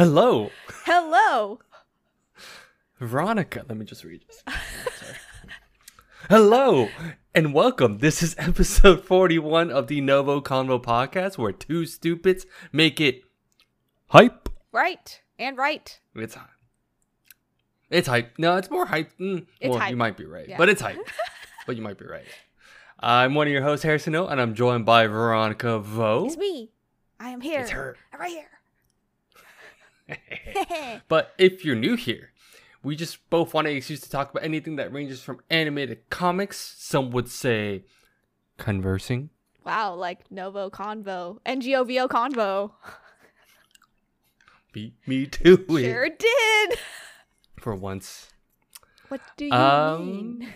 Hello, Hello. Veronica. Let me just read this. Hello and welcome. This is episode 41 of the NgoVo Convo podcast where two stupids make it hype. Right. And right. It's hype. It's hype. No, it's more hype. Mm, It's well, hype. you might be right, Yeah. but it's hype. but you might be right. I'm one of your hosts, Harrison Ngo, and I'm joined by Veronica Vo. It's me. I am here. It's her. I'm right here. But if you're new here, we just both want an excuse to talk about anything that ranges from animated comics, some would say conversing, wow, like NgoVo Convo. NGOVO Convo. beat me to it Sure did. for once. What do you Um, mean?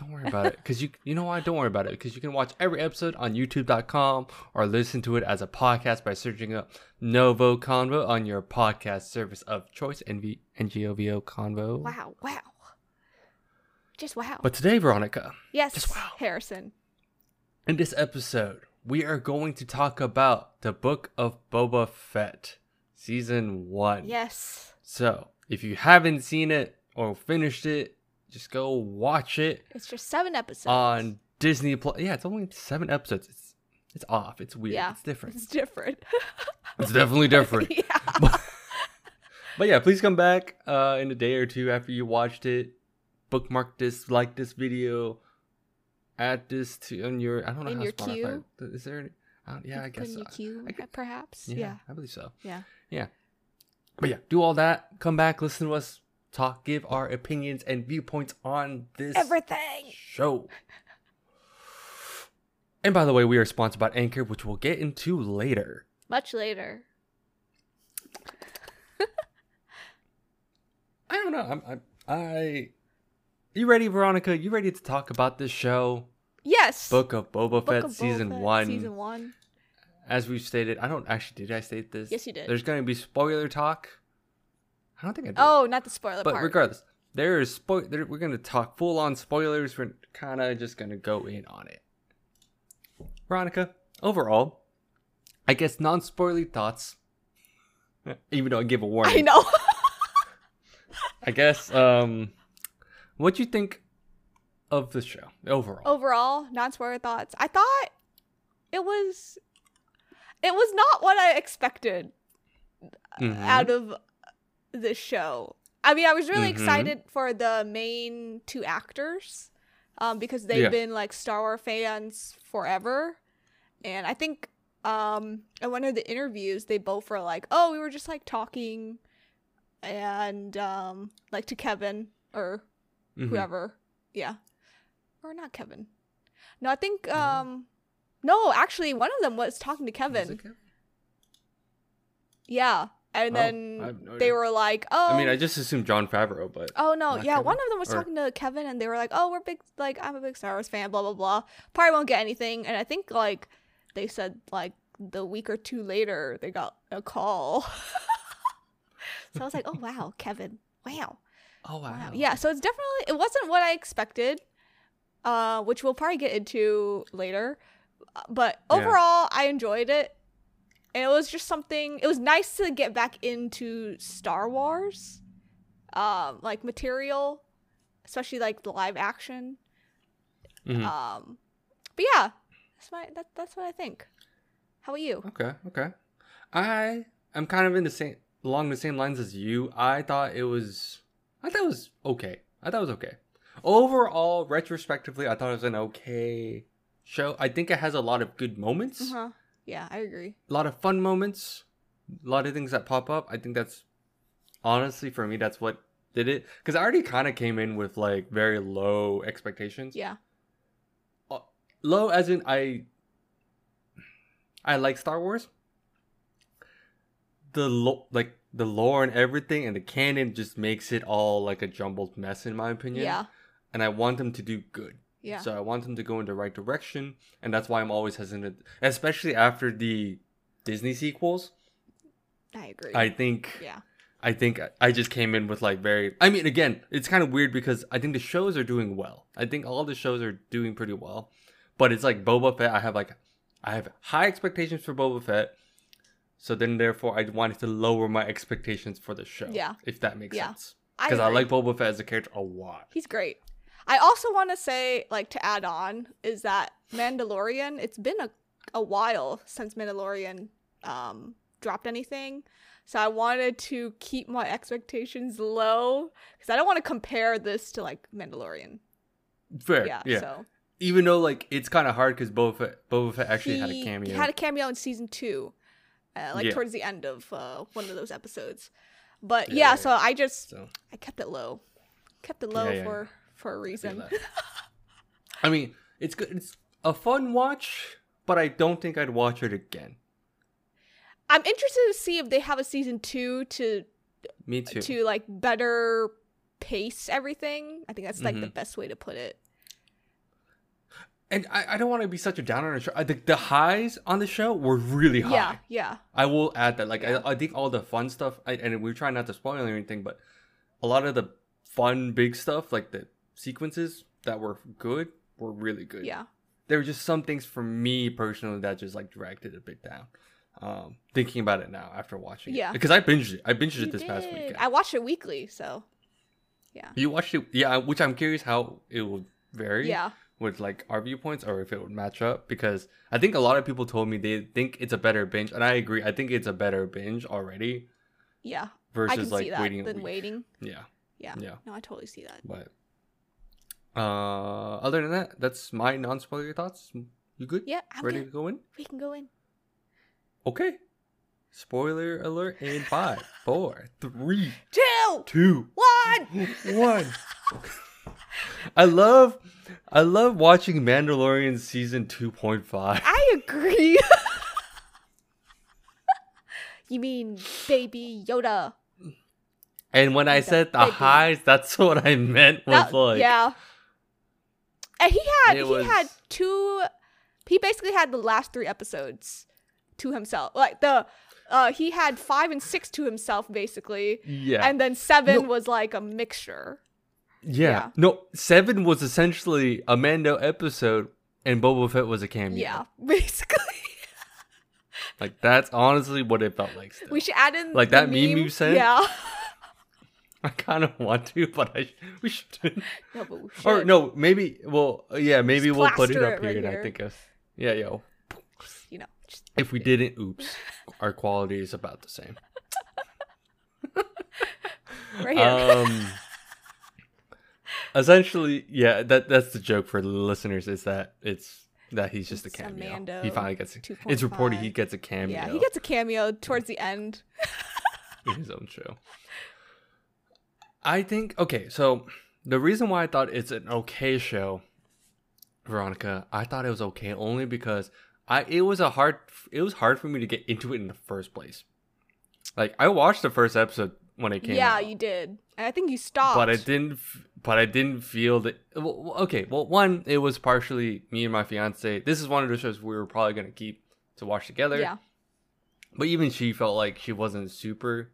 Don't worry about it, because you you know why? Don't worry about it, because you can watch every episode on YouTube.com or listen to it as a podcast by searching up NgoVo Convo on your podcast service of choice, NV, NGOVO Convo. Wow, wow. Just wow. But today, Veronica, yes, just wow. Harrison. In this episode, we are going to talk about the Book of Boba Fett, Season 1. Yes. So, if you haven't seen it or finished it, just go watch it It's just seven episodes. on Disney Plus. Yeah, it's only seven episodes. It's it's off. It's weird. Yeah. It's different. It's different. It's definitely different. yeah. But yeah, please come back uh, in a day or two after you watched it. Bookmark this, like this video, add this to on your. I don't know In how your Spotify. queue? Is there? Any, I don't- yeah, I guess. in your queue, I gu- perhaps. Yeah, Yeah. I believe so. Yeah. Yeah. But yeah, do all that. Come back, listen to us talk, give our opinions and viewpoints on this Everything. show. And by the way, we are sponsored by Anchor, which we'll get into later. Much later. I don't know. I'm, I'm I. You ready, Veronica? You ready to talk about this show, Yes. Book of Boba Book Fett, of season Fett, one? Season one. As we've stated, I don't actually did I state this? Yes, you did. There's going to be spoiler talk. I don't think I did. Oh, not the spoiler but part. regardless, there is spo- there, We're going to talk full on spoilers. We're kind of just going to go in on it. Veronica, overall, I guess non spoilery thoughts. Even though I give a warning. I know. I guess um what do you think of the show overall? Overall, non spoiler thoughts. I thought it was it was not what I expected Mhm. out of the show. I mean, I was really Mhm. excited for the main two actors um, because they've Yeah. been like Star Wars fans forever, and I think um, in one of the interviews they both were like, "Oh, we were just like talking," and um, like to Kevin or Mhm. whoever, yeah, or not Kevin. No, I think um, no, actually, one of them was talking to Kevin. Kevin? Yeah. And Oh, then no they were like, "Oh, I mean, I just assumed Jon Favreau, but oh no, yeah." Kevin? One of them was Or- talking to Kevin, and they were like, "Oh, we're big, like I'm a big Star Wars fan, blah blah blah." Probably won't get anything, and I think like they said like the week or two later they got a call. so I was like, "Oh wow, Kevin, wow, oh wow. wow, yeah." So it's definitely it wasn't what I expected, uh, which we'll probably get into later. Uh, But Yeah. overall, I enjoyed it. And it was just something. It was nice to get back into Star Wars, um, like material, especially like the live action. Mhm. Um, but yeah, that's my that, that's what I think. How about you? Okay, okay. I am kind of in the same along the same lines as you. I thought it was I thought it was okay. I thought it was okay. Overall, retrospectively, I thought it was an okay show. I think it has a lot of good moments. Uh-huh. Yeah, I agree. a lot of fun moments, a lot of things that pop up. I think that's honestly for me that's what did it because I already kind of came in with like very low expectations. Yeah. Uh, low as in I I like Star Wars. The lo- like the lore and everything and the canon just makes it all like a jumbled mess in my opinion. Yeah. And I want them to do good. Yeah. So I want them to go in the right direction, and that's why I'm always hesitant, especially after the Disney sequels. I agree. I think yeah. I think I just came in with like very. I mean, again, it's kind of weird because I think the shows are doing well. I think all the shows are doing pretty well, but it's like Boba Fett. I have like, I have high expectations for Boba Fett. So then, therefore, I wanted to lower my expectations for the show. Yeah. If that makes Yeah. sense. Because I, agree. like Boba Fett as a character a lot. He's great. I also want to say, like, to add on, is that Mandalorian, it's been a, a while since Mandalorian um, dropped anything. So I wanted to keep my expectations low because I don't want to compare this to, like, Mandalorian. Fair. Yeah. Yeah. So Even though, like, it's kind of hard because Boba Fett, Boba Fett actually had a cameo. he had a cameo in season two, uh, like Yeah. towards the end of uh, one of those episodes. But Yeah, yeah, so I just so, I kept it low, kept it low for for a reason. I mean, it's good. It's a fun watch, but I don't think I'd watch it again. I'm interested to see if they have a season two to Me too. to like better pace everything. I think that's like the Mhm. best way to put it. And I, I don't want to be such a downer on the show. I think the highs on the show were really high. Yeah, yeah, I will add that. Like, Yeah. I, I think all the fun stuff, I, and we're trying not to spoil anything, but a lot of the fun, big stuff, like the sequences that were good, were really good. yeah. There were just some things for me personally that just like dragged it a bit down. Um, thinking about it now after watching Yeah. it. Because I binged it. I binged You it this past did. weekend. I watched it weekly, so yeah, You watched it, yeah. Which I'm curious how it will vary yeah, with like our viewpoints, or if it would match up. Because I think a lot of people told me they think it's a better binge, and I agree. I think it's a better binge already yeah. Versus like see that waiting. than waiting. Yeah, Yeah. yeah. no, I totally see that. But uh, other than that, that's my non-spoiler thoughts. You good? Yeah, I'm Ready good. to go in? We can go in. Okay. Spoiler alert in five, four, three, Two, two, one. one. I love, I love watching Mandalorian season two point five. I agree. you mean Baby Yoda? And when I said the baby. highs, that's what I meant was That- like, yeah. And he had It he had two. He basically had the last three episodes to himself. Like the, uh, he had five and six to himself basically, yeah, and then seven No. was like a mixture. yeah. yeah. No, seven was essentially a Mando episode, and Boba Fett was a cameo. Yeah, basically. like that's honestly what it felt like. Still. we should add in Like the that meme you said. Yeah. I kind of want to, but I we shouldn't. no, but we Or no, maybe. Well, yeah, maybe Just we'll put it up it right here. and I think if yeah, yo, You know. Just, if we didn't, oops, our quality is about the same. right here. Um, essentially, yeah, that that's the joke for the listeners is that it's that he's just a It's a cameo. Mando he finally gets. It's reported he gets a cameo yeah, he gets a cameo towards the end. in his own show. I think okay, so the reason why I thought it's an okay show, Veronica, I thought it was okay only because I it was a hard it was hard for me to get into it in the first place. Like I watched the first episode when it came yeah, out. you did. I think you stopped. but I didn't. But I didn't feel that. Well, okay, well, one, it was partially me and my fiance. This is one of the shows we were probably gonna keep to watch together. Yeah. But even she felt like she wasn't super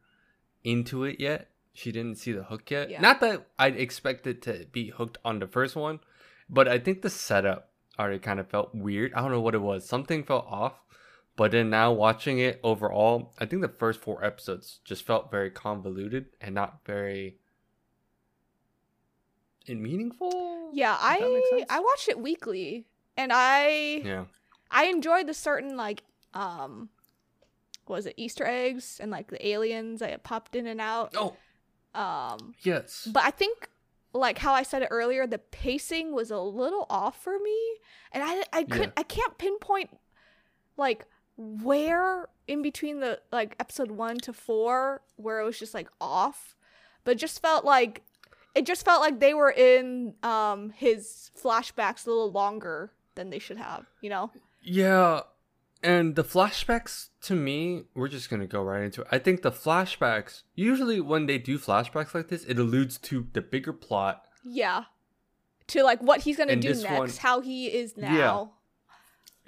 into it yet. She didn't see the hook yet. Yeah. Not that I'd expected to be hooked on the first one, but I think the setup already kind of felt weird. I don't know what it was. Something felt off. But then now watching it overall, I think the first four episodes just felt very convoluted and not very and meaningful. Yeah, If that makes I. I watched it weekly, and I Yeah. I enjoyed the certain like um, what was it Easter eggs and like the aliens that popped in and out. Oh Um, yes. but I think like how I said it earlier, the pacing was a little off for me, and I I could Yeah. I can't pinpoint like where in between the like episode one to four where it was just like off, but just felt like it just felt like they were in um his flashbacks a little longer than they should have, you know? Yeah, and the flashbacks to me, we're just gonna go right into it. I think the flashbacks usually when they do flashbacks like this, it alludes to the bigger plot. Yeah. To like what he's gonna And do next, one- how he is Yeah. now.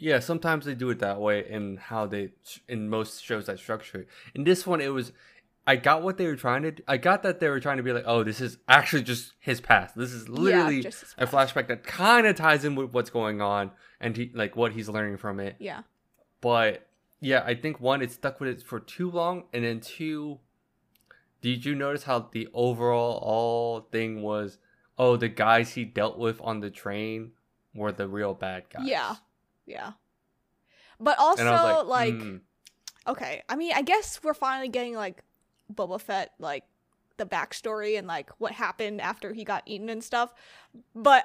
Yeah, sometimes they do it that way and how they in most shows that structure it. In this one, it was. I got what they were trying to. I got that they were trying to be like, oh, this is actually just his past. This is literally just a flashback that kind of ties in with what's going on and he like what he's learning from it. Yeah. But yeah, I think one, it stuck with it for too long, and then two, did you notice how the overall all thing was? Oh, the guys he dealt with on the train were the real bad guys. Yeah. Yeah. But also, And I was like, like, mm, okay, I mean, I guess we're finally getting like Boba Fett, like the backstory and like what happened after he got eaten and stuff. But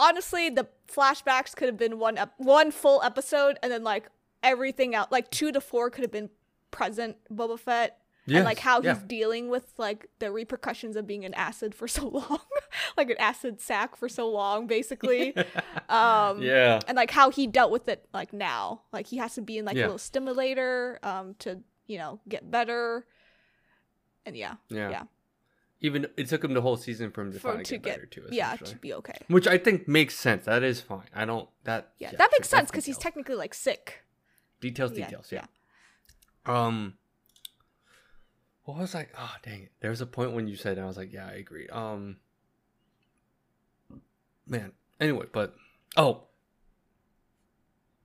honestly, the flashbacks could have been one ep- one full episode, and then like everything out, like two to four could have been present Boba Fett. and like yes, how yeah. he's dealing with like the repercussions of being an acid for so long, like an acid sack for so long, basically. um, yeah. and like how he dealt with it like now like he has to be in like Yeah. a little stimulator um to you know get better and yeah Yeah. yeah. Even it took him the whole season for him to for finally to get, better too. yeah to be okay Which I think makes sense. That is fine. I don't that yeah, that makes sense because he's technically like sick details, Yeah, details, yeah. Um what was like oh dang it. There was a point when you said and I was like, yeah, I agree. Um man. Anyway, but oh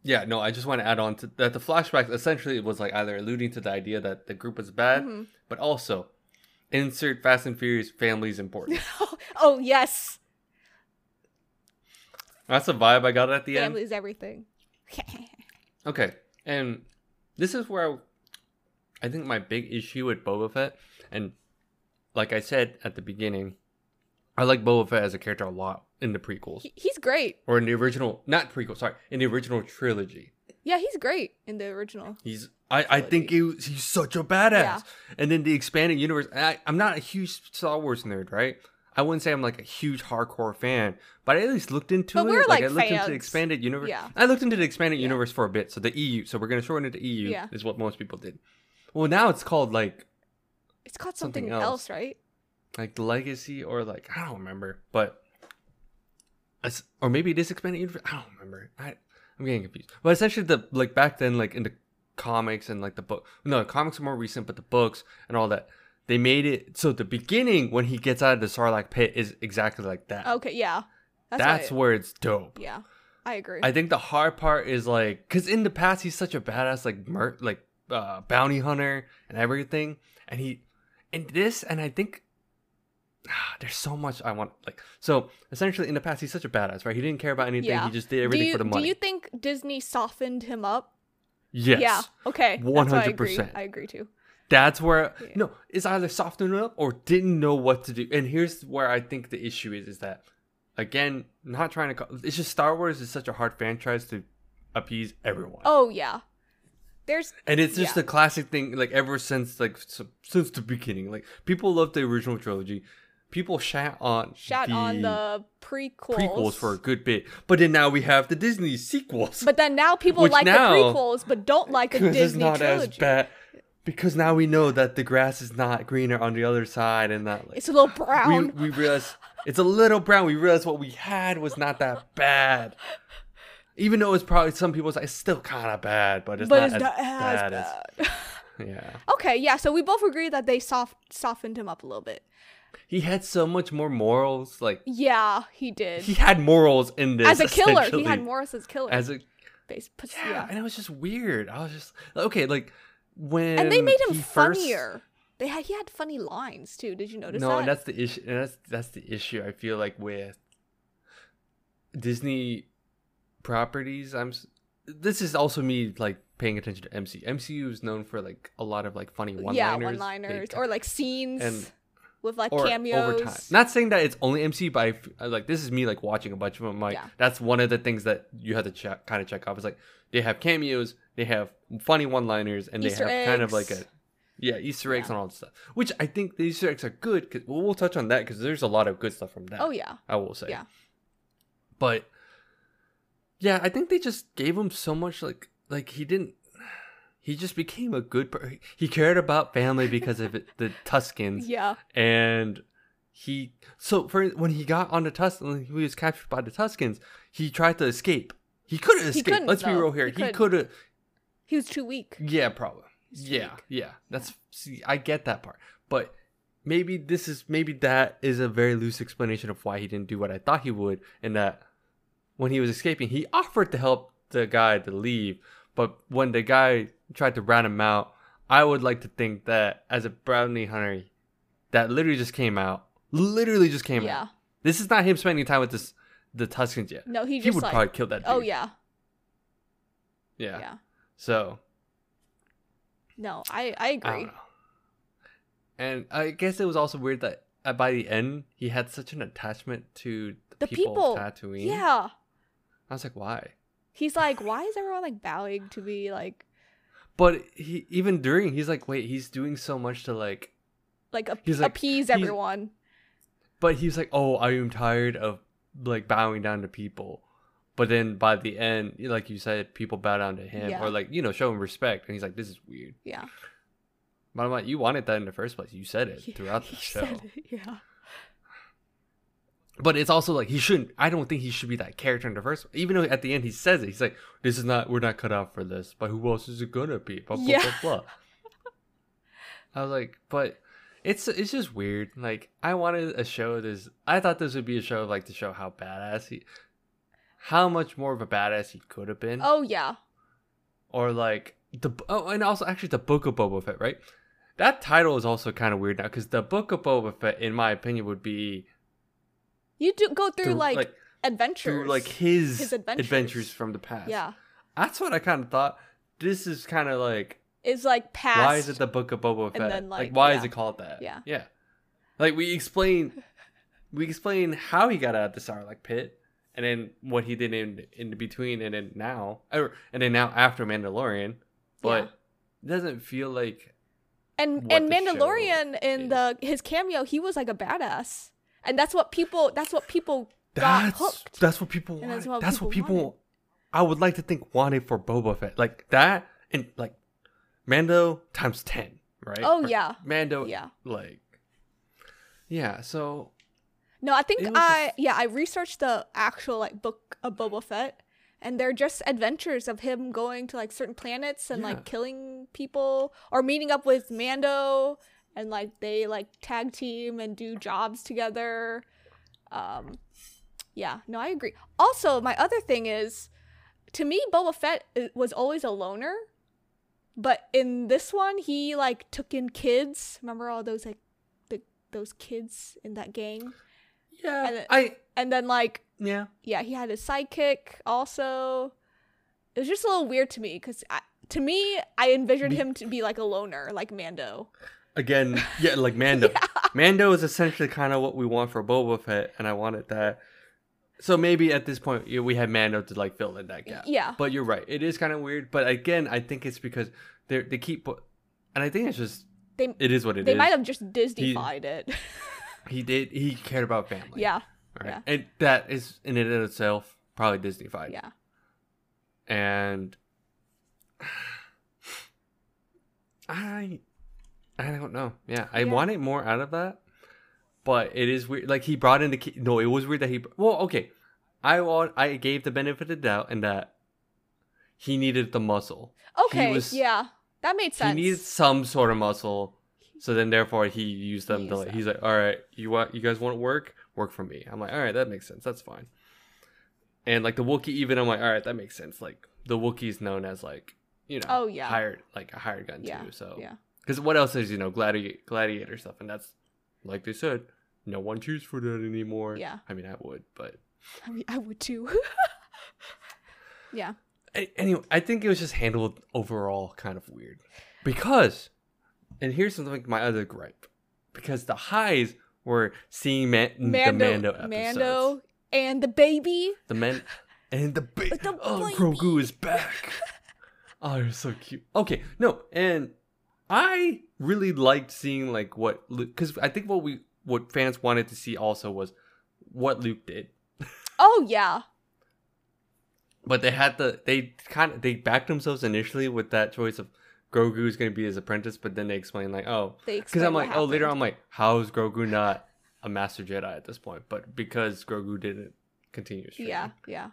yeah, no, I just want to add on to that the flashback essentially was like either alluding to the idea that the group was bad, Mhm. but also insert Fast and Furious family is important. Oh, oh yes That's the vibe I got at the end. family is everything Okay, and this is where I, I think my big issue with Boba Fett, and like I said at the beginning, I like Boba Fett as a character a lot in the prequels He- he's great or in the original, not prequel, sorry, in the original trilogy. yeah he's great in the original He's I, I think he, he's such a badass. Yeah. And then the expanded universe. I, I'm not a huge Star Wars nerd, right? I wouldn't say I'm like a huge hardcore fan, but I at least looked into But it. we're, like, like, I looked into the expanded universe. Yeah. I looked into the expanded Yeah. universe for a bit. So the EU. So we're gonna shorten it to EU. Yeah. Is what most people did. Well, now it's called like it's called Something something, else. else. right like legacy or like I don't remember, but or maybe it is expanded universe. I don't remember. I I'm getting confused. But essentially, the like back then, like in the comics and like the book. No, the comics are more recent, but the books and all that. They made it so the beginning when he gets out of the Sarlacc pit is exactly like that. okay yeah that's, That's where it's dope. yeah i agree I think the hard part is like, cause in the past he's such a badass like mer- like uh, bounty hunter and everything, and he and this, and I think ah, there's so much I want like. So essentially, in the past he's such a badass, right? He didn't care about anything. Yeah. He just did everything you, for the money. do you think disney softened him up yes. yeah okay I agree. 100%. i agree too That's where Yeah. no, it's either softened up or didn't know what to do. And here's where I think the issue is: is that again, not trying to. Call, it's just Star Wars is such a hard franchise to appease everyone. oh yeah there's And it's just Yeah. the classic thing, like ever since like since the beginning. Like people love the original trilogy. People shat on Shout on the prequels. prequels for a good bit, but then now we have the Disney sequels. But then now people like now- the prequels, but don't like the because it's Disney not trilogy. as bad. Because now we know that the grass is not greener on the other side, and that like It's a little brown. we realize it's a little brown. We realize what we had was not that bad. Even though it's probably some people's. say it's still kind of bad, but it's but not it's as not as bad, bad. as yeah. okay, yeah. So we both agree that they soft softened him up a little bit. He had so much more morals. Like Yeah, he did. he had morals in this as a killer, he had Morris as killer. as a base, yeah, yeah. and it was just weird. I was just okay, like when And they made him he first- funnier. They had he had funny lines too. Did you notice no, that? and that's the issue. And that's that's the issue. I feel like with Disney properties, I'm. This is also me like paying attention to MC. MCU is known for like a lot of like funny one-liners. yeah, one-liners or like scenes and- with like or cameos. over time. Not saying that it's only MC, but I f- I like this is me like watching a bunch of them. Like Yeah. that's one of the things that you have to check, kind of check off. Is like they have cameos, they have funny one-liners, and Easter they have kind of like a yeah Easter eggs Yeah. and all that stuff. Which I think the Easter eggs are good because well, we'll touch on that because there's a lot of good stuff from that. Oh yeah, I will say. Yeah. But yeah, I think they just gave him so much like like he didn't he just became a good per- he cared about family because of it, the Tuskens yeah, and he so for when he got on the Tuskens when he was captured by the Tuskens, he tried to escape. He could have He escaped. couldn't, Let's be real here. He couldn't. have he was too weak. yeah, probably. Yeah, weak. yeah. That's see, I get that part, but maybe this is maybe that is a very loose explanation of why he didn't do what I thought he would, and that when he was escaping, he offered to help the guy to leave, But when the guy tried to rat him out, I would like to think that as a bounty hunter, that literally just came out. Literally just came yeah. out. This is not him spending time with this the Tuskens yet. No, he He just would like. probably kill that dude. oh yeah. yeah. yeah. So No, I I I agree. know. And I guess it was also weird that uh, by the end he had such an attachment to the, The people, people. Tatooine. Yeah. I was like, why? He's like, why is everyone like bowing to me? Like, But he even during he's like, wait, he's doing so much to like like ap- like- appease everyone. but he's like, oh, I am tired of like bowing down to people. But then by the end, like you said, people bow down to him Yeah. or like you know show him respect, and he's like, this is weird. Yeah. But I'm like, you wanted that in the first place. You said it throughout the show. said it, Yeah. But it's also like he shouldn't. I don't think he should be that character in the first. Even though at the end he says it, he's like, "This is not. We're not cut out for this." But who else is it gonna be? Blah blah Yeah. blah blah. I was like, but it's it's just weird. Like I wanted a show. This I thought this would be a show like to show how badass he, how much more of a badass he could have been, Oh yeah. or like the oh, and also actually the Book of Boba Fett, right? That title is also kind of weird now because the Book of Boba Fett, in my opinion, would be You do go through through, like, adventures. through like his, His adventures. adventures. from the past. yeah. that's what I kind of thought. This is kind of like Is like past. why is it the Book of Boba Fett? and then, like, like, why is it called that? Yeah. yeah. Like we explain, we explain how he got out of the Sarlacc pit, and then what he did in in between, and then now, or and then now after Mandalorian, but it doesn't feel like and and Mandalorian in is. the his cameo, he was like a badass, and that's what people. That's what people got that's hooked. that's what people And want. that's That's, what what people people. I would like to think wanted for Boba Fett, like that, and like Mando times ten, right? Oh, Or yeah. Mando, Yeah. like yeah. So No, I think I just- yeah I researched the actual like book of Boba Fett, and they're just adventures of him going to like certain planets and Yeah. like killing people or meeting up with Mando, and like they like tag team and do jobs together. Um, yeah, no, I agree. Also, my other thing is, to me, Boba Fett was always a loner, but in this one, he like took in kids. Remember all those like the those kids in that gang? yeah, And it- I and then like yeah. yeah he had his sidekick also it was just a little weird to me because to me i envisioned him to be like a loner like mando Again, yeah, like Mando. Mando is essentially kind of what we want for Boba Fett, and I wanted that. So maybe at this point yeah, we had Mando to like fill in that gap. yeah But you're right. It is kind of weird. But again, I think it's because they they keep, and I think it's just they it is what it is. they might have just disneyfied it He did. He cared about family. yeah Right? yeah. And that is in and of itself probably Disneyfied. yeah And I, I don't know. Yeah, I Yeah. wanted more out of that, but it is weird. Like he brought in the ki- no. It was weird that he. Well, okay. I want. I gave the benefit of the doubt and that he needed the muscle. okay was- yeah that made sense He needed some sort of muscle. So then, therefore, he used them He to. Like, he's like, "All right, you want you guys want to work? Work for me." I'm like, "All right, that makes sense. That's fine." And like the Wookiee, even I'm like, "All right, that makes sense." Like the Wookiee's known as like you know, Oh, yeah. hired like a hired gun yeah too. So yeah because what else is you know gladiator gladiator stuff, and that's like they said, no one chooses for that anymore. Yeah. I mean, I would, but i mean i would too yeah anyway, I think it was just handled overall kind of weird because, and here's something like my other gripe, because the highs were seeing man- mando the Mando episodes, mando and the baby the men, and the big The oh baby. Grogu is back. oh, you're so cute. Okay, no, and I really liked seeing like what because I think what we what fans wanted to see also was what Luke did. oh yeah But they had the they kind of they backed themselves initially with that choice of Grogu's going to be his apprentice, but then they explain like, oh, because I'm like, what oh, later happened. I'm like, how is Grogu not a Master Jedi at this point? But because Grogu didn't continue yeah yeah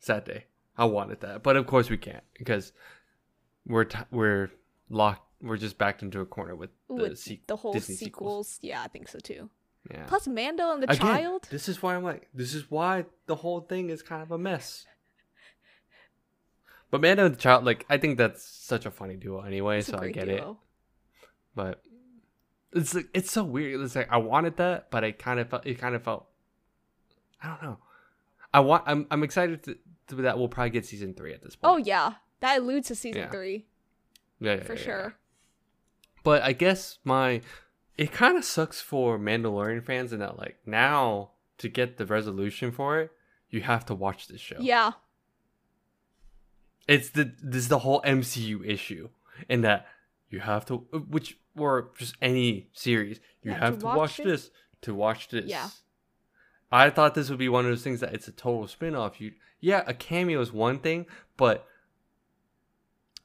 sad day. I wanted that, but of course we can't because we're t- we're locked. We're just backed into a corner with the with se- the whole Disney sequels. Yeah, I think so too. Yeah. Plus Mando and the Again, child. This is why I'm like, this is why the whole thing is kind of a mess. But Mando and the Child, like I think that's such a funny duo anyway, It's so I get it. But it's like it's so weird. It's like I wanted that, but I kind of felt it kind of felt I don't know. I want I'm I'm excited to, to that we'll probably get season three at this point. Oh yeah, that alludes to season Yeah. three yeah, yeah, for yeah. sure. But I guess my it kind of sucks for Mandalorian fans in that like now to get the resolution for it, you have to watch this show. Yeah, It's the this is the whole MCU issue in that you have to which or just any series, you Yeah, have to to watch watch this to watch this. Yeah. I thought this would be one of those things that it's a total spin-off. You yeah, a cameo is one thing, but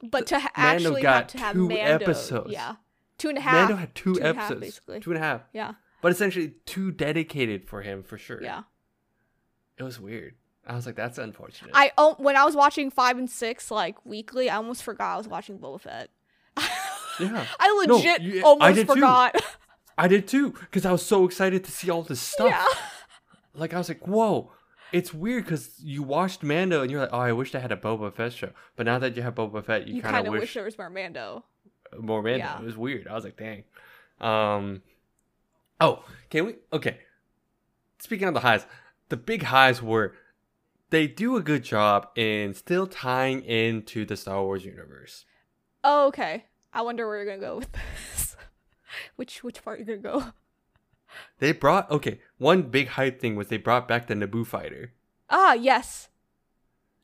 but to ha- Mando actually got have to have two Mando, episodes. yeah, two and a half. Mando had two, two and a half, episodes. basically. Two and a half. yeah, But essentially two dedicated for him for sure. yeah. It was weird. I was like, that's unfortunate. I oh, when I was watching five and six like weekly, I almost forgot I was watching Boba Fett. yeah. I No, legit you- I almost too. forgot. I did too, because I was so excited to see all this stuff. yeah, Like I was like, whoa. It's weird because you watched Mando and you're like, oh, I wish they had a Boba Fett show. But now that you have Boba Fett, you, you kind of wish, wish, there was more Mando. More. Yeah. It was weird. I was like, dang. Um. Oh, can we? Okay. Speaking of the highs, the big highs were they do a good job in still tying into the Star Wars universe. Oh, okay. I wonder where you're gonna go with this. which which part you're gonna go? They brought okay. One big hype thing was they brought back the Naboo fighter. Ah, yes.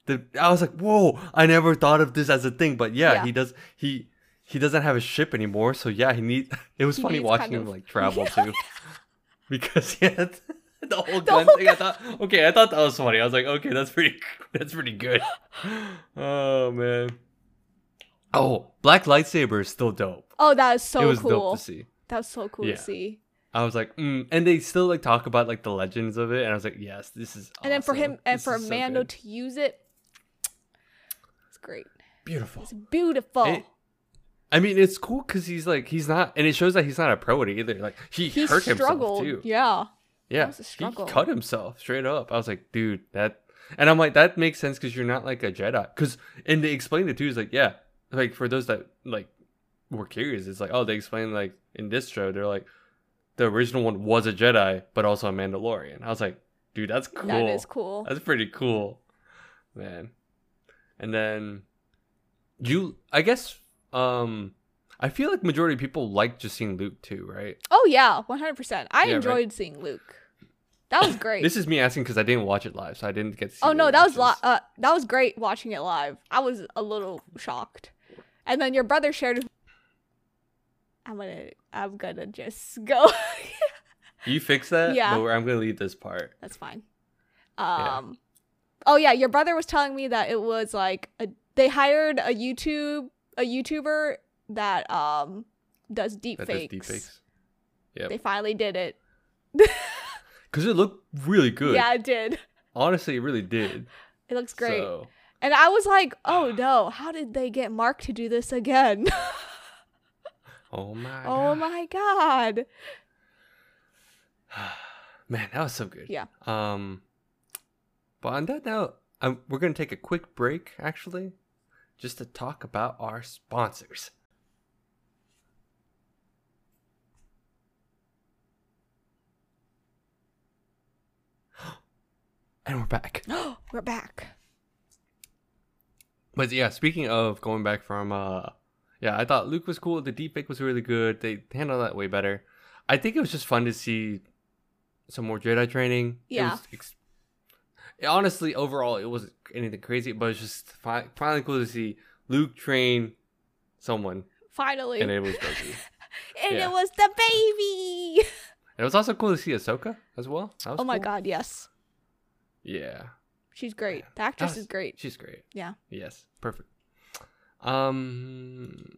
The I was like, whoa! I never thought of this as a thing, but yeah, Yeah. he does. He he doesn't have a ship anymore, so yeah, he need. It was He funny watching him of- like travel too, because he had the whole The gun whole thing. I thought, okay, I thought that was funny. I was like, okay, that's pretty, that's pretty good. Oh man. Oh, black lightsaber is still dope. Oh, that is so it was cool. dope to see. That was so cool Yeah. to see. I was like, mm. and they still like talk about like the legends of it, and I was like, yes, this is. And then for him awesome. and This for is so Mando to use it, it's great. beautiful. It's beautiful. It- I mean, it's cool because he's like he's not, and it shows that he's not a pro at it either. Like he, he hurt struggled. himself too. Yeah. Yeah, he cut himself straight up. I was like, dude, that, and I'm like, that makes sense because you're not like a Jedi. Because and they explained it too. It's like, yeah, like for those that like were curious, it's like, oh, they explained like in this show, they're like, the original one was a Jedi, but also a Mandalorian. I was like, dude, that's cool. That is cool. That's pretty cool, man. And then you, I guess, um, I feel like majority of people like just seeing Luke too, right? Oh yeah, one hundred percent. I Yeah, right. enjoyed seeing Luke. That was great. This is me asking because I didn't watch it live, so I didn't get to see. oh no, that was lo- uh, that was great watching it live. I was a little shocked. And then your brother shared. I'm gonna. I'm gonna just go. You fix that? Yeah. But I'm gonna leave this part. That's fine. Yeah. Um. Oh yeah, your brother was telling me that it was like a, they hired a YouTube a YouTuber that um does deep That does fakes. Yep. They finally did it. Because it looked really good. Yeah, it did. Honestly, it really did. It looks great. So, And I was like, oh no, how did they get Mark to do this again? oh my. oh God. my god. Man, that was so good. Yeah. Um. But on that note, um, we're gonna take a quick break, actually, just to talk about our sponsors. And we're back. We're back. But yeah, speaking of going back from uh yeah, I thought Luke was cool. The deepfake was really good. They handled that way better. I think it was just fun to see some more Jedi training. It Yeah. was ex- honestly, overall, it wasn't anything crazy, but it's just fi- finally cool to see Luke train someone, Finally. and And, it was Grogu. it yeah. was the baby. it was also cool to see Ahsoka as well. That was Oh my cool. god, yes. Yeah, She's great. The actress was- is great. she's great. Yeah. Yes, perfect. Um,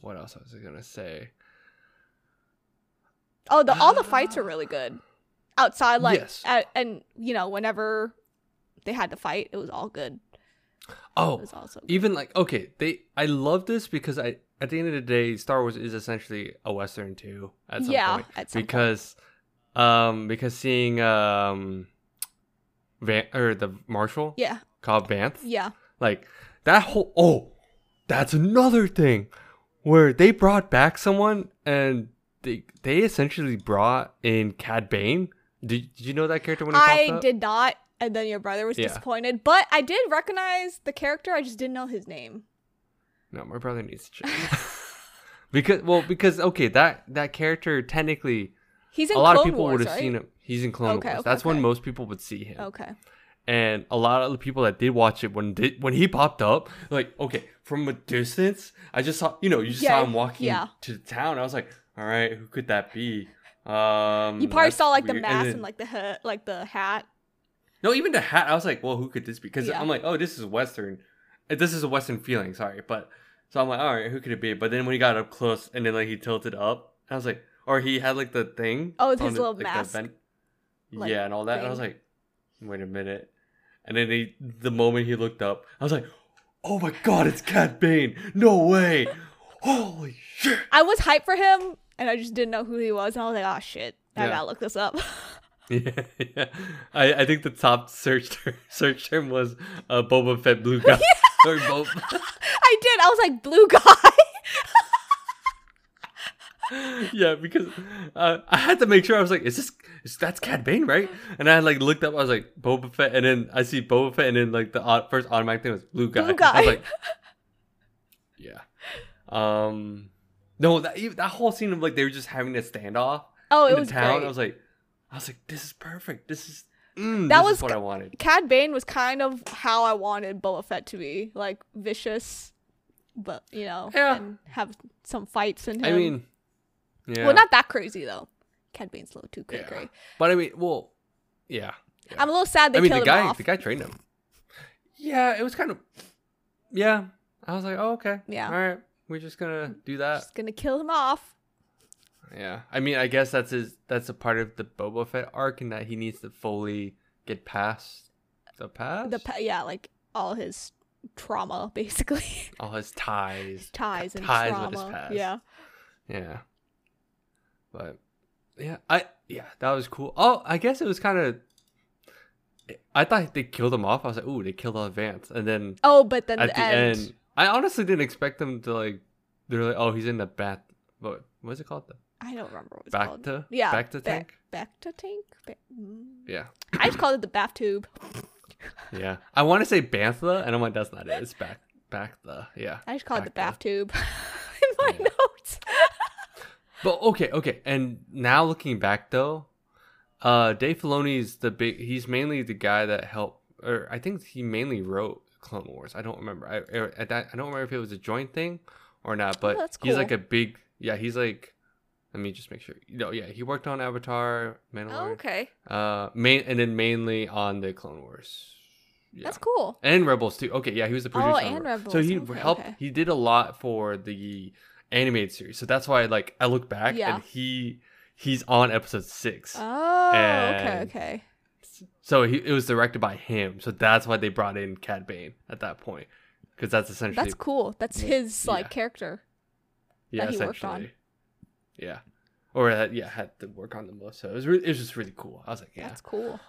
what else was I gonna say? Oh, the all the fights are really good. Outside, like, Yes. at, and you know, whenever they had to fight, it was all good. It Oh, was also good. even like okay, they I love this because I at the end of the day, Star Wars is essentially a western too. At some yeah, point at some point. because um because seeing um Van or the Marshal Yeah, called Vanth yeah, like that whole oh, that's another thing where they brought back someone and they they essentially brought in Cad Bane. Did, did you know that character when he I did not, and then your brother was Yeah. disappointed. But I did recognize the character. I just didn't know his name. No, my brother needs to check. because well, because okay, that that character technically He's in a lot Clone of people Wars, would have right? seen him. He's in Clone Okay, Wars. okay, That's when most people would see him. Okay. And a lot of the people that did watch it when did, when he popped up, like okay, from a distance, I just saw you know you just Yeah, saw him walking yeah. to the town. I was like, all right, who could that be? Um, You probably saw like the weird. mask then- and like the like the hat. No, even the hat. I was like, well, who could this be? Because Yeah. I'm like, oh, this is Western. This is a Western feeling. Sorry, but so I'm like, all right, who could it be? But then when he got up close and then like he tilted up, I was like, or he had like the thing. Oh, his the- little like, mask, vent- like, yeah, and all that. And I was like, wait a minute. And then he, the moment he looked up, I was like, oh my god, it's Cad Bane. No way. Holy shit. I was hyped for him, and I just didn't know who he was. And I was like, oh shit, I Yeah. gotta look this up. Yeah, yeah. I, I think the top search term, search term was uh, Boba Fett blue guy. Yeah. or Bob- I did. I was like, blue guy. yeah, because uh, I had to make sure. I was like, "Is this is that's Cad Bane, right?" And I like looked up. I was like, "Boba Fett," and then I see Boba Fett, and then like the au- first automatic thing was blue guy. Blue guy. I was like, "Yeah." Um, no, that that whole scene of like they were just having a standoff oh, in it the was town. great. I was like, I was like, "This is perfect. This is mm, That this was is what I wanted." Cad Bane was kind of how I wanted Boba Fett to be, like vicious, but you know, Yeah. and have some fights in him. I mean, yeah, well, not that crazy though. Cad Bane's a little too crazy. Yeah. but I mean, well, yeah. yeah. I'm a little sad they I mean, the killed guy, him off. the guy trained him. Yeah, it was kind of. Yeah, I was like, oh, okay. Yeah. All right, we're just gonna do that. Just gonna kill him off. Yeah, I mean, I guess that's his. That's a part of the Boba Fett arc, in that he needs to fully get past the past, The pa- yeah, like all his trauma, basically all his ties, ties and ties trauma. with his past. Yeah. Yeah. But yeah, I yeah, that was cool. Oh, I guess it was kind of. I thought they killed him off. I was like, "Ooh, they killed off Vanth," and then Oh, but then at the, the end. end. I honestly didn't expect them to like. They're like, "Oh, he's in the bath." What what is it called? The I don't remember what it's back called. to Yeah, back to ba- tank. Bacta tank. Ba- mm. Yeah, I just called it the bath tube. yeah. I want to say bantha, and I'm like, that's not it. It's back back the yeah. I just called it the bath tube in my Yeah. notes. But okay, okay. And now looking back though, uh Dave Filoni's the big he's mainly the guy that helped or I think he mainly wrote Clone Wars. I don't remember. I er, at that I don't remember if it was a joint thing or not, but Oh, that's he's like a big yeah, he's like let me just make sure. No, yeah, he worked on Avatar, Mandalorian. Oh, okay. Uh main and then mainly on the Clone Wars. Yeah. That's cool. And Rebels too. Okay, yeah, he was the Oh, producer. on and Rebels. Rebels. So he Okay, helped. okay. He did a lot for the animated series. So that's why, like, I look back Yeah. and he he's on episode six. Oh, okay, And- okay. so he, it was directed by him. So that's why they brought in Cad Bane at that point, because that's essentially That's cool. That's his like Yeah. character. yeah, that he worked on. Yeah, or that yeah had to work on the most. So it was re- it was just really cool. I was like, yeah. That's cool.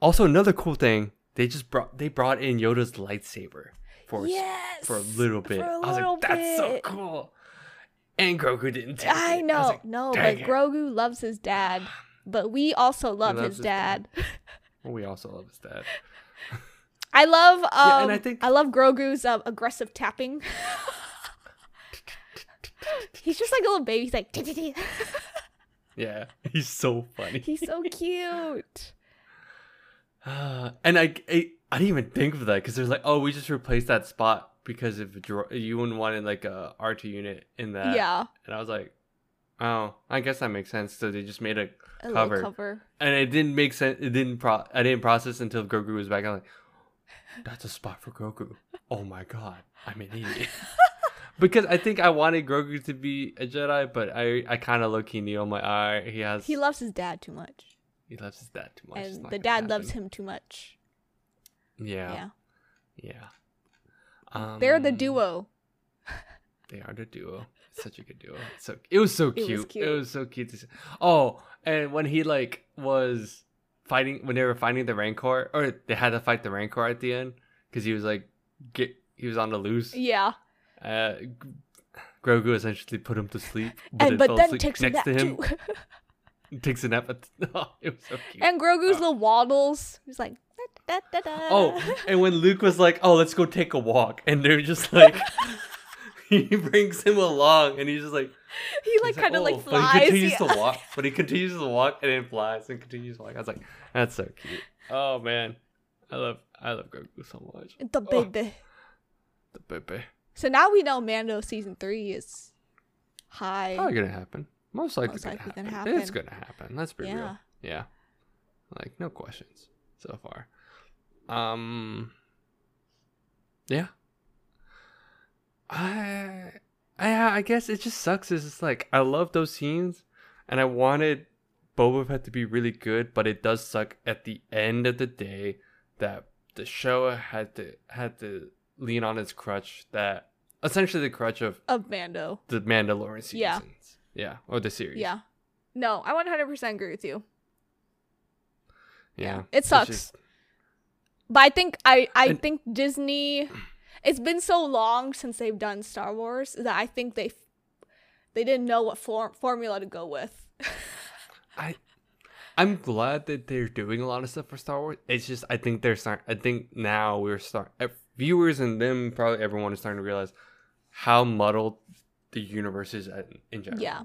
Also, another cool thing they just brought they brought in Yoda's lightsaber for Yes. for a little bit. For a I was little like, that's so cool. And Grogu didn't take I know. was like, no, but it." Grogu loves his dad. But we also love his his dad. Well, we also love his dad. I love um Yeah, and I think- I love Grogu's um, aggressive tapping. He's just like a little baby. He's like Yeah, he's so funny. He's so cute. Uh, and I, I, I didn't even think of that because there's like, oh, we just replaced that spot because if you wanted like a R2 unit in that. yeah. And I was like, oh, I guess that makes sense. So they just made a, A Cover. cover. and it didn't make sense. It didn't pro. I didn't process until Grogu was back. I'm like, that's a spot for Grogu. Oh my god, I'm an idiot. Because I think I wanted Grogu to be a Jedi, but I, I kind of look key knew. I'm like, all right, he has. He loves his dad too much. he loves his dad too much. And the dad loves him too much. Yeah. Yeah. Yeah. Um, They're the duo. They are the duo. Such a good duo. It's so it was so was cute. It was so cute. To see. Oh, and when he like was fighting when they were fighting the Rancor, or they had to fight the Rancor at the end because he was like get he was on the loose. Yeah. Uh, Grogu essentially put him to sleep, but and then but then asleep takes a next nap to him. too. Takes a nap. At oh, it was so cute. and Grogu's Uh, little waddles. He's like da, da, da. Oh, and when Luke was like, "Oh, let's go take a walk," and they're just like, he brings him along, and he's just like, he like kind of "Oh," like But he flies. continues yeah. to walk, but he continues to walk and then flies and continues to walk. I was like, "That's so cute." Oh man, I love, I love Grogu so much. The Oh. baby. The baby. So now we know Mando season three is high. Probably gonna happen. Most likely, Most gonna, happen. gonna happen. It's gonna happen. Let's be Yeah. real. Yeah. Like no questions so far. Um. Yeah. I. I I guess it just sucks. Is It's like I love those scenes, and I wanted Boba Fett to be really good, but it does suck at the end of the day that the show had to had to lean on his crutch that essentially the crutch of of Mando. the Mandalorian seasons. Yeah. Yeah. Or the series. Yeah. No, I 100% agree with you. Yeah. Yeah. It sucks. just- But I think I I And- think Disney. It's been so long since they've done Star Wars that I think they they didn't know what for, formula to go with. I I'm glad that they're doing a lot of stuff for Star Wars. It's just I think they're start I think now we're start viewers and them probably everyone is starting to realize how muddled the universe is at, in general. yeah.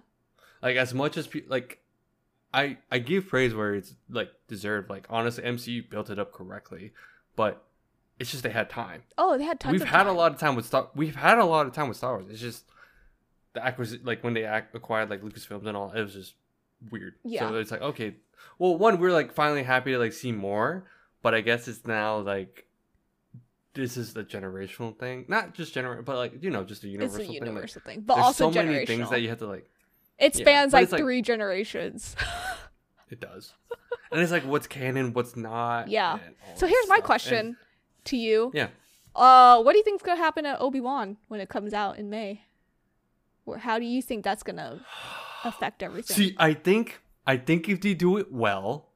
Like as much as pe- like I I give praise where it's like deserved. Like honestly, MCU built it up correctly, but it's just they had time. Oh, they had tons. we've had a time. lot of time with Star. We've had a lot of time with Star Wars. It's just the acquisition, like when they ac- acquired like Lucasfilms and all. It was just weird. Yeah. So it's like okay, well, one we're like finally happy to like see more, but I guess it's now like this is the generational thing, not just general, but like you know just a It's universal a thing. Like, universal thing, but there's also so generational. many things that you have to like. it spans but like like- three generations. It does, and it's like what's canon, what's not. Yeah. so here's my stuff. question And- to you. yeah. Uh, what do you think's gonna happen at Obi Wan when it comes out in May? Or how do you think that's gonna affect everything? See, I think I think if they do it well,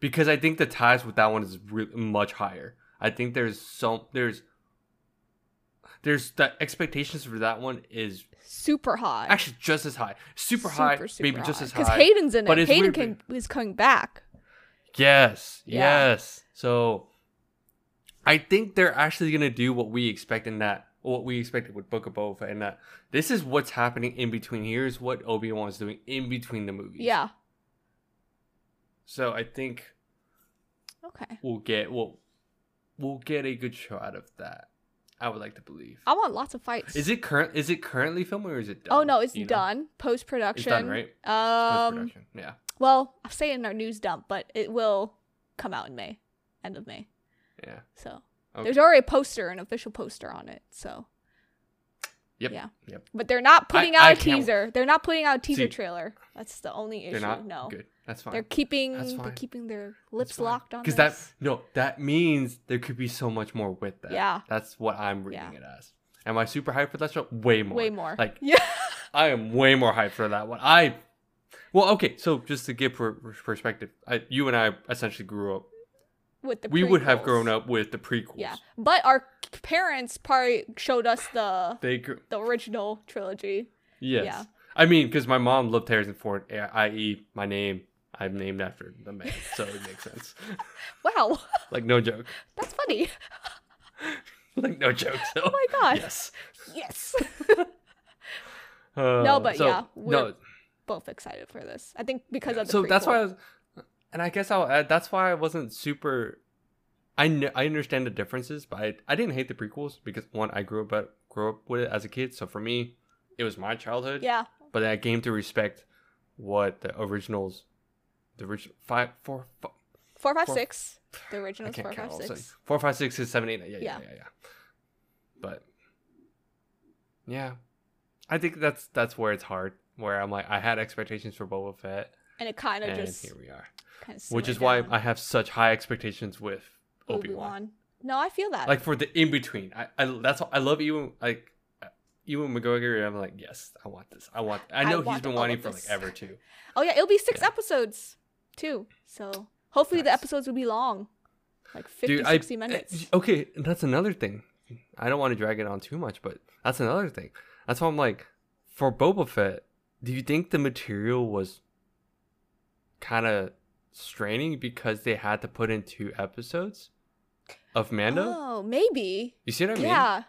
because I think the ties with that one is re- much higher. I think there's so there's there's the expectations for that one is super high. actually just as high, super, high, maybe just as high. Because. Hayden's in but it. Hayden can, is coming back. Yes, Yeah. yes. So I think they're actually gonna do what we expect in that what we expected with Book of Boba Fett, and that this is what's happening in between. Here's what Obi Wan's doing in between the movies. Yeah. So I think Okay. we'll get we'll we'll get a good show out of that. I would like to believe. I want lots of fights. Is it current? Is it currently filming or is it done? Oh no, it's you done. Post production. It's done, right? Um. Post-production. Yeah. Well, I'll say it in our news dump, but it will come out in May, end of May. Yeah. So Okay. there's already a poster, an official poster on it. So, Yep. yeah. Yep. but they're not putting I out a can't- teaser. They're not putting out a teaser See, trailer. That's the only issue. They're not no, good. That's fine. they're keeping they're keeping their lips locked on because that no that means there could be so much more with that. Yeah. That's what I'm reading Yeah. it as. Am I super hyped for that show? Way more. Way more. Like yeah. I am way more hyped for that one. I well, okay. So just to give per- perspective, I, you and I essentially grew up. With the we would have grown up with the prequels. Yeah, but our parents probably showed us the They grew. the original trilogy. Yes. Yeah. I mean, because my mom loved Harrison Ford, i.e., my name. I'm named after the man, so it makes sense. Wow, Like no joke. that's funny. Like no joke. So. Oh my god. Yes. Yes. Uh, No, but so- yeah, we're- no. Both excited for this. I think because of the so that's why I was, and I guess I'll add, that's why I wasn't super. I kn- I understand the differences, but I, I didn't hate the prequels because one I grew up at, grew up with it as a kid, so for me it was my childhood. Yeah. But I came to respect what the originals, the original five four. fi- Four, five, Four- six. The original can't four, count. five, six. sorry. Four, five, six, six, seven, eight, nine. Yeah, yeah, Yeah. yeah, yeah. But yeah, I think that's that's where it's hard. Where I'm like, I had expectations for Boba Fett, And it kind of just here we are. kind of which is why I have such high expectations with Obi Wan. No, I feel that. Like for the in between, I, I that's I love you like Ewan McGregor. I'm like, yes, I want this. I want. I I know he's want been wanting for like ever too. oh yeah, it'll be six Yeah. episodes too. So hopefully the episodes will be long, like 50, Dude, I 60 eh, minutes. okay. That's another thing. I don't want to drag it on too much, but that's another thing. That's why I'm like, for Boba Fett, do you think the material was kind of straining because they had to put in two episodes of Mando? Oh, maybe. You see what I mean? Yeah.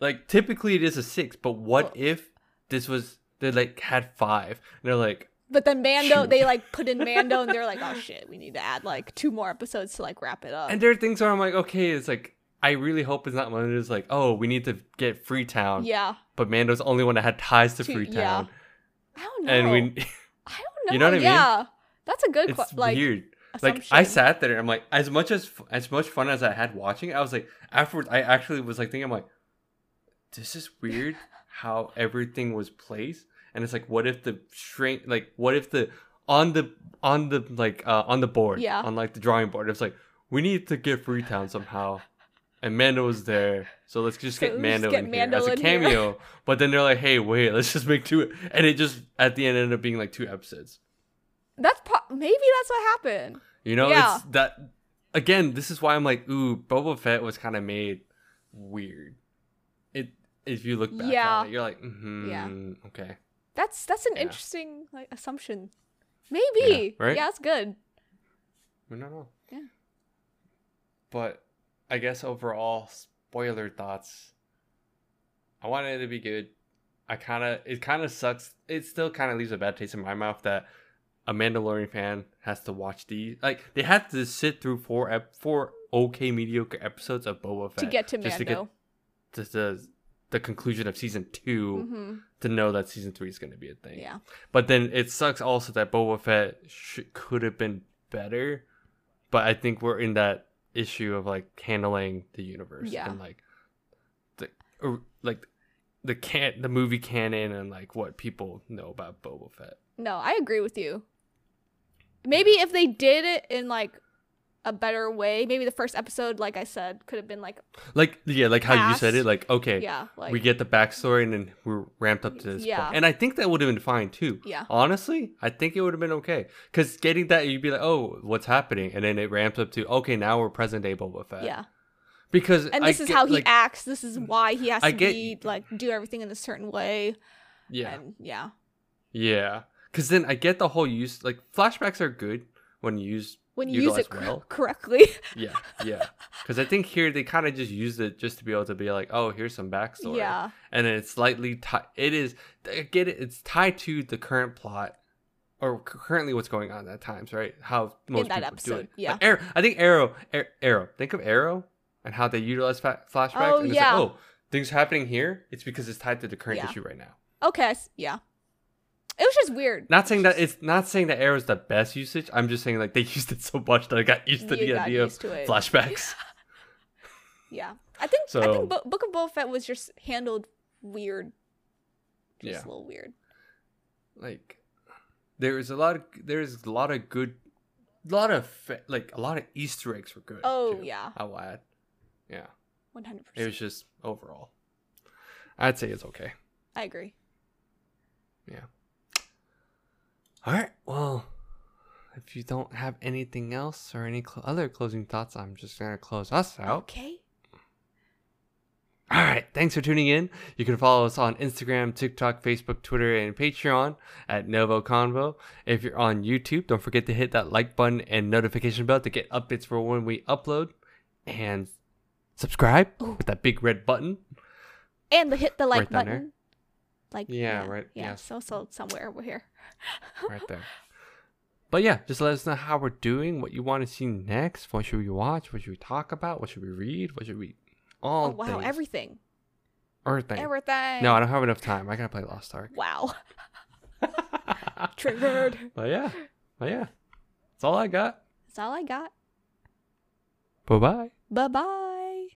Like typically it is a six, but what Well- if this was they like had five? And they're like, But then Mando, Shoot. they like put in Mando, and they're like, "Oh shit, we need to add like two more episodes to like wrap it up." and there are things where I'm like, okay, it's like I really hope it's not one of those like, oh, we need to get Freetown, yeah, but Mando's the only one that had ties to To- Freetown, I don't know. and we, I don't know. You know what I mean? Yeah, that's a good it's like weird. Like I sat there, and I'm like, as much as as much fun as I had watching, it, I was like, afterwards, I actually was like thinking, I'm like, this is weird how everything was placed, and it's like, what if the shrink, like, what if the on the on the like uh on the board, Yeah. on like the drawing board, it's like we need to get Freetown somehow. And Mando was there, so let's just So get Mando get in Mando here as a here. cameo. But then they're like, "Hey, wait, let's just make two, and it just at the end ended up being like two episodes. that's pro- maybe that's what happened. You know, Yeah. it's that again, this is why I'm like, ooh, Boba Fett was kind of made weird. If you look back Yeah. on it, you're like, mm-hmm, Yeah. okay. That's that's an Yeah. interesting like assumption. Maybe. right? Yeah, that's good. We don't know. Yeah. But I guess overall, spoiler thoughts. I wanted it to be good. I kind of, it kind of sucks. It still kind of leaves a bad taste in my mouth that a Mandalorian fan has to watch these. Like they have to sit through four, ep- four okay mediocre episodes of Boba Fett To get to just Mando. to get to the conclusion of season 2 hmm to know that season three is going to be a thing. Yeah. But then it sucks also that Boba Fett sh- could have been better. But I think we're in that issue of like handling the universe Yeah. and like the or, like the can the movie canon and like what people know about Boba Fett. No, I agree with you. Maybe if they did it in like a better way, maybe the first episode, like I said, could have been like, Like yeah, like how you said it. Like okay, yeah, like we get the backstory and then we're ramped up to this Yeah. point. And I think that would have been fine too. yeah, Honestly, I think it would have been okay. Because getting that, you'd be like, oh, what's happening? And then it ramps up to, okay, now we're present day Boba Fett. yeah. Because And I this is get, how he like, acts. This is why he has I to get- be like do everything in a certain way. Yeah. And yeah, Yeah. Because then I get the whole use, like, flashbacks are good when used. When you use it well. correctly. Yeah. Yeah. Because I think here they kind of just used it just to be able to be like, oh, here's some backstory. yeah, And then it's slightly tied. It is, get it, it's tied to the current plot. Or cu- currently, what's going on at times, right? How most that people do it. yeah. Like Arrow, I think Arrow, Ar- Arrow. Think of Arrow and how they utilize fa- flashbacks. Oh, and yeah. like, oh, things happening here. It's because it's tied to the current Yeah. issue right now. okay, yeah. It was just weird. Not saying that it's not saying that Arrow's the best usage. I'm just saying like they used it so much that I got used to You the idea of flashbacks. Yeah, I think I think Bo- Book of Boba Fett was just handled weird. Just Yeah. a little weird. like there is a lot of there's a lot of good, a lot of like a lot of Easter eggs were good. Oh, too, yeah. I'll add. Yeah, one hundred percent. it was just overall. I'd say it's okay. I agree. All right. Well, if you don't have anything else or any cl- other closing thoughts, I'm just gonna close us out. Okay. All right. Thanks for tuning in. You can follow us on Instagram, TikTok, Facebook, Twitter, and Patreon at NgoVo Convo. If you're on YouTube, don't forget to hit that like button and notification bell to get updates for when we upload. And subscribe Ooh. with that big red button. And the hit the like Right button. Like Yeah, right, Yeah, yes. so so somewhere over here. right there. But yeah, just let us know how we're doing, what you want to see next, what should we watch, what should we talk about, what should we read, what should we all Oh wow, things. everything. everything. Everything. No, I don't have enough time. I gotta play Lost Ark. Wow. Triggered. but yeah, but yeah, that's all I got. That's all I got. Bye bye. Bye bye.